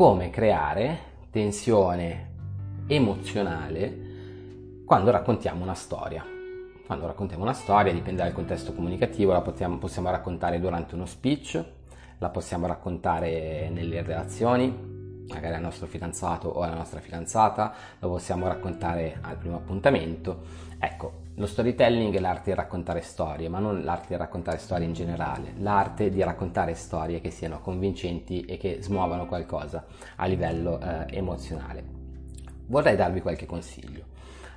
come creare tensione emozionale quando raccontiamo una storia. Quando raccontiamo una storia, dipende dal contesto comunicativo, la possiamo, possiamo raccontare durante uno speech, la possiamo raccontare nelle relazioni, magari al nostro fidanzato o alla nostra fidanzata, lo possiamo raccontare al primo appuntamento. Ecco, lo storytelling è l'arte di raccontare storie, ma non l'arte di raccontare storie in generale, l'arte di raccontare storie che siano convincenti e che smuovano qualcosa a livello eh, emozionale. Vorrei darvi qualche consiglio.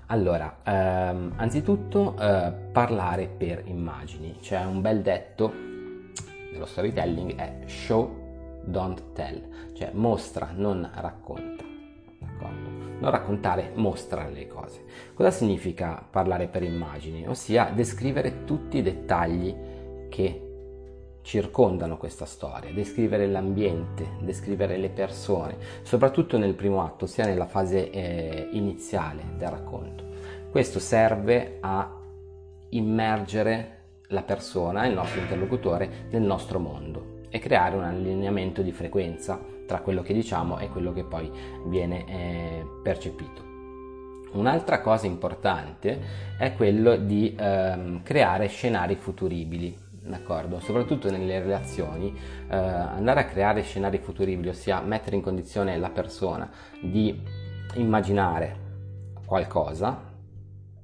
Allora, ehm, anzitutto eh, parlare per immagini. C'è un bel detto dello storytelling è show, don't tell, cioè mostra, non racconta. D'accordo? Non raccontare, mostra le cose. Cosa significa parlare per immagini? Ossia descrivere tutti i dettagli che circondano questa storia, descrivere l'ambiente, descrivere le persone, soprattutto nel primo atto, sia nella fase eh, iniziale del racconto. Questo serve a immergere la persona, il nostro interlocutore, nel nostro mondo e creare un allineamento di frequenza tra quello che diciamo e quello che poi viene eh, percepito. Un'altra cosa importante è quello di ehm, creare scenari futuribili, d'accordo? Soprattutto nelle relazioni, eh, andare a creare scenari futuribili, ossia mettere in condizione la persona di immaginare qualcosa,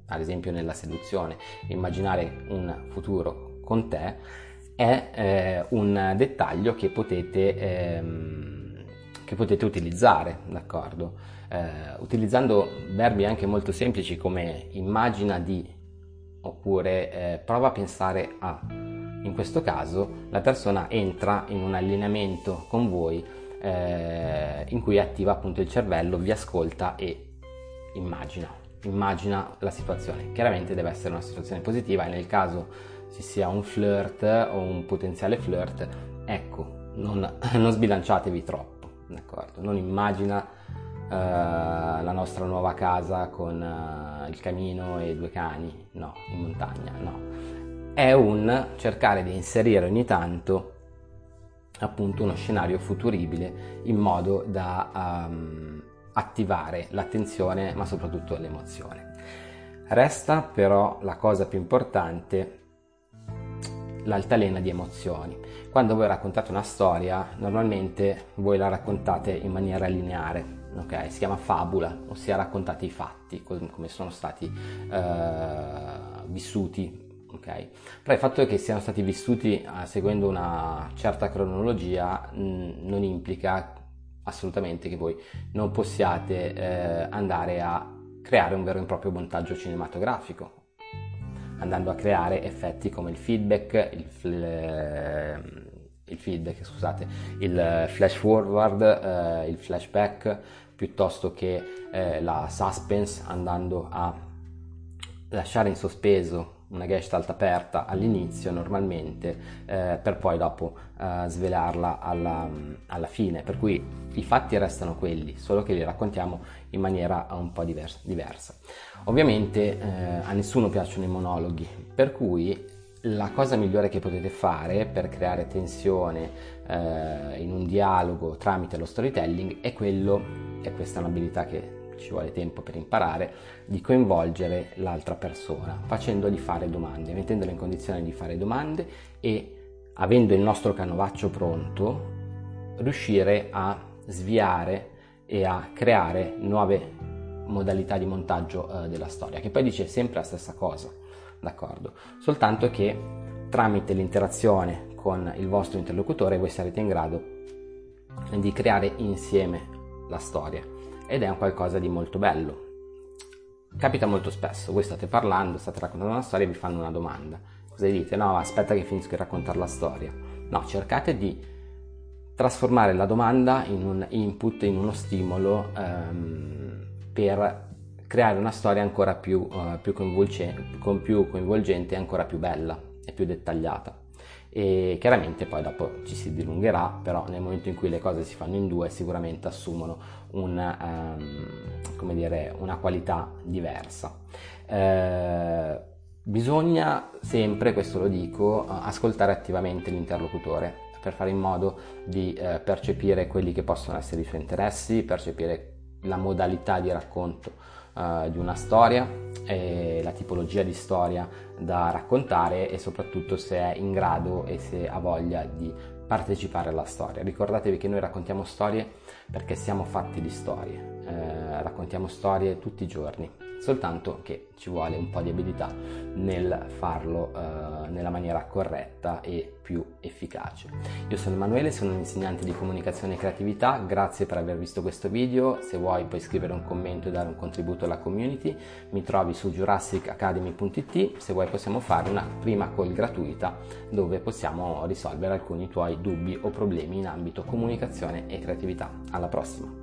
ad esempio nella seduzione, immaginare un futuro con te, è eh, un dettaglio che potete, ehm, che potete utilizzare, d'accordo? Eh, utilizzando verbi anche molto semplici come immagina di oppure eh, prova a pensare a. In questo caso la persona entra in un allineamento con voi eh, in cui attiva appunto il cervello, vi ascolta e immagina, immagina la situazione. Chiaramente deve essere una situazione positiva e nel caso ci sia un flirt o un potenziale flirt, ecco, non, non sbilanciatevi troppo, d'accordo? Non immagina uh, la nostra nuova casa con uh, il camino e due cani, no, in montagna, no è un cercare di inserire ogni tanto appunto uno scenario futuribile in modo da um, attivare l'attenzione ma soprattutto l'emozione. Resta però la cosa più importante, l'altalena di emozioni. Quando voi raccontate una storia, normalmente voi la raccontate in maniera lineare, ok? Si chiama fabula, ossia raccontate i fatti come sono stati uh, vissuti ok? Però il fatto che siano stati vissuti uh, seguendo una certa cronologia mh, non implica assolutamente che voi non possiate eh, andare a creare un vero e proprio montaggio cinematografico andando a creare effetti come il feedback, il, fl- il feedback, scusate, il flash forward, eh, il flashback, piuttosto che eh, la suspense, andando a lasciare in sospeso una gestalt aperta all'inizio normalmente eh, per poi dopo eh, svelarla alla, alla, fine per cui i fatti restano quelli solo che li raccontiamo in maniera un po' diversa, diversa. ovviamente eh, a nessuno piacciono i monologhi per cui la cosa migliore che potete fare per creare tensione eh, in un dialogo tramite lo storytelling è quello e questa è un'abilità che ci vuole tempo per imparare, di coinvolgere l'altra persona, facendogli fare domande, mettendolo in condizione di fare domande e avendo il nostro canovaccio pronto, riuscire a sviare e a creare nuove modalità di montaggio eh, della storia, che poi dice sempre la stessa cosa, d'accordo? Soltanto che tramite l'interazione con il vostro interlocutore voi sarete in grado di creare insieme la storia ed è un qualcosa di molto bello. Capita molto spesso, voi state parlando, state raccontando una storia e vi fanno una domanda. Cosa dite? No, aspetta che finisco di raccontare la storia. No, cercate di trasformare la domanda in un input, in uno stimolo ehm, per creare una storia ancora più, uh, più, coinvolgente, con più coinvolgente e ancora più bella e più dettagliata e chiaramente poi dopo ci si dilungherà, però nel momento in cui le cose si fanno in due sicuramente assumono un, um, dire, una qualità diversa. Eh, bisogna sempre, questo lo dico, ascoltare attivamente l'interlocutore, per fare in modo di eh, percepire quelli che possono essere i suoi interessi, percepire la modalità di racconto uh, di una storia, la tipologia di storia da raccontare e soprattutto se è in grado e se ha voglia di partecipare alla storia. Ricordatevi che noi raccontiamo storie perché siamo fatti di storie, eh, raccontiamo storie tutti i giorni soltanto che ci vuole un po' di abilità nel farlo eh, nella maniera corretta e più efficace. Io sono Emanuele, sono un insegnante di comunicazione e creatività, grazie per aver visto questo video, se vuoi puoi scrivere un commento e dare un contributo alla community, mi trovi su jurassicacademy.it, se vuoi possiamo fare una prima call gratuita dove possiamo risolvere alcuni tuoi dubbi o problemi in ambito comunicazione e creatività. Alla prossima!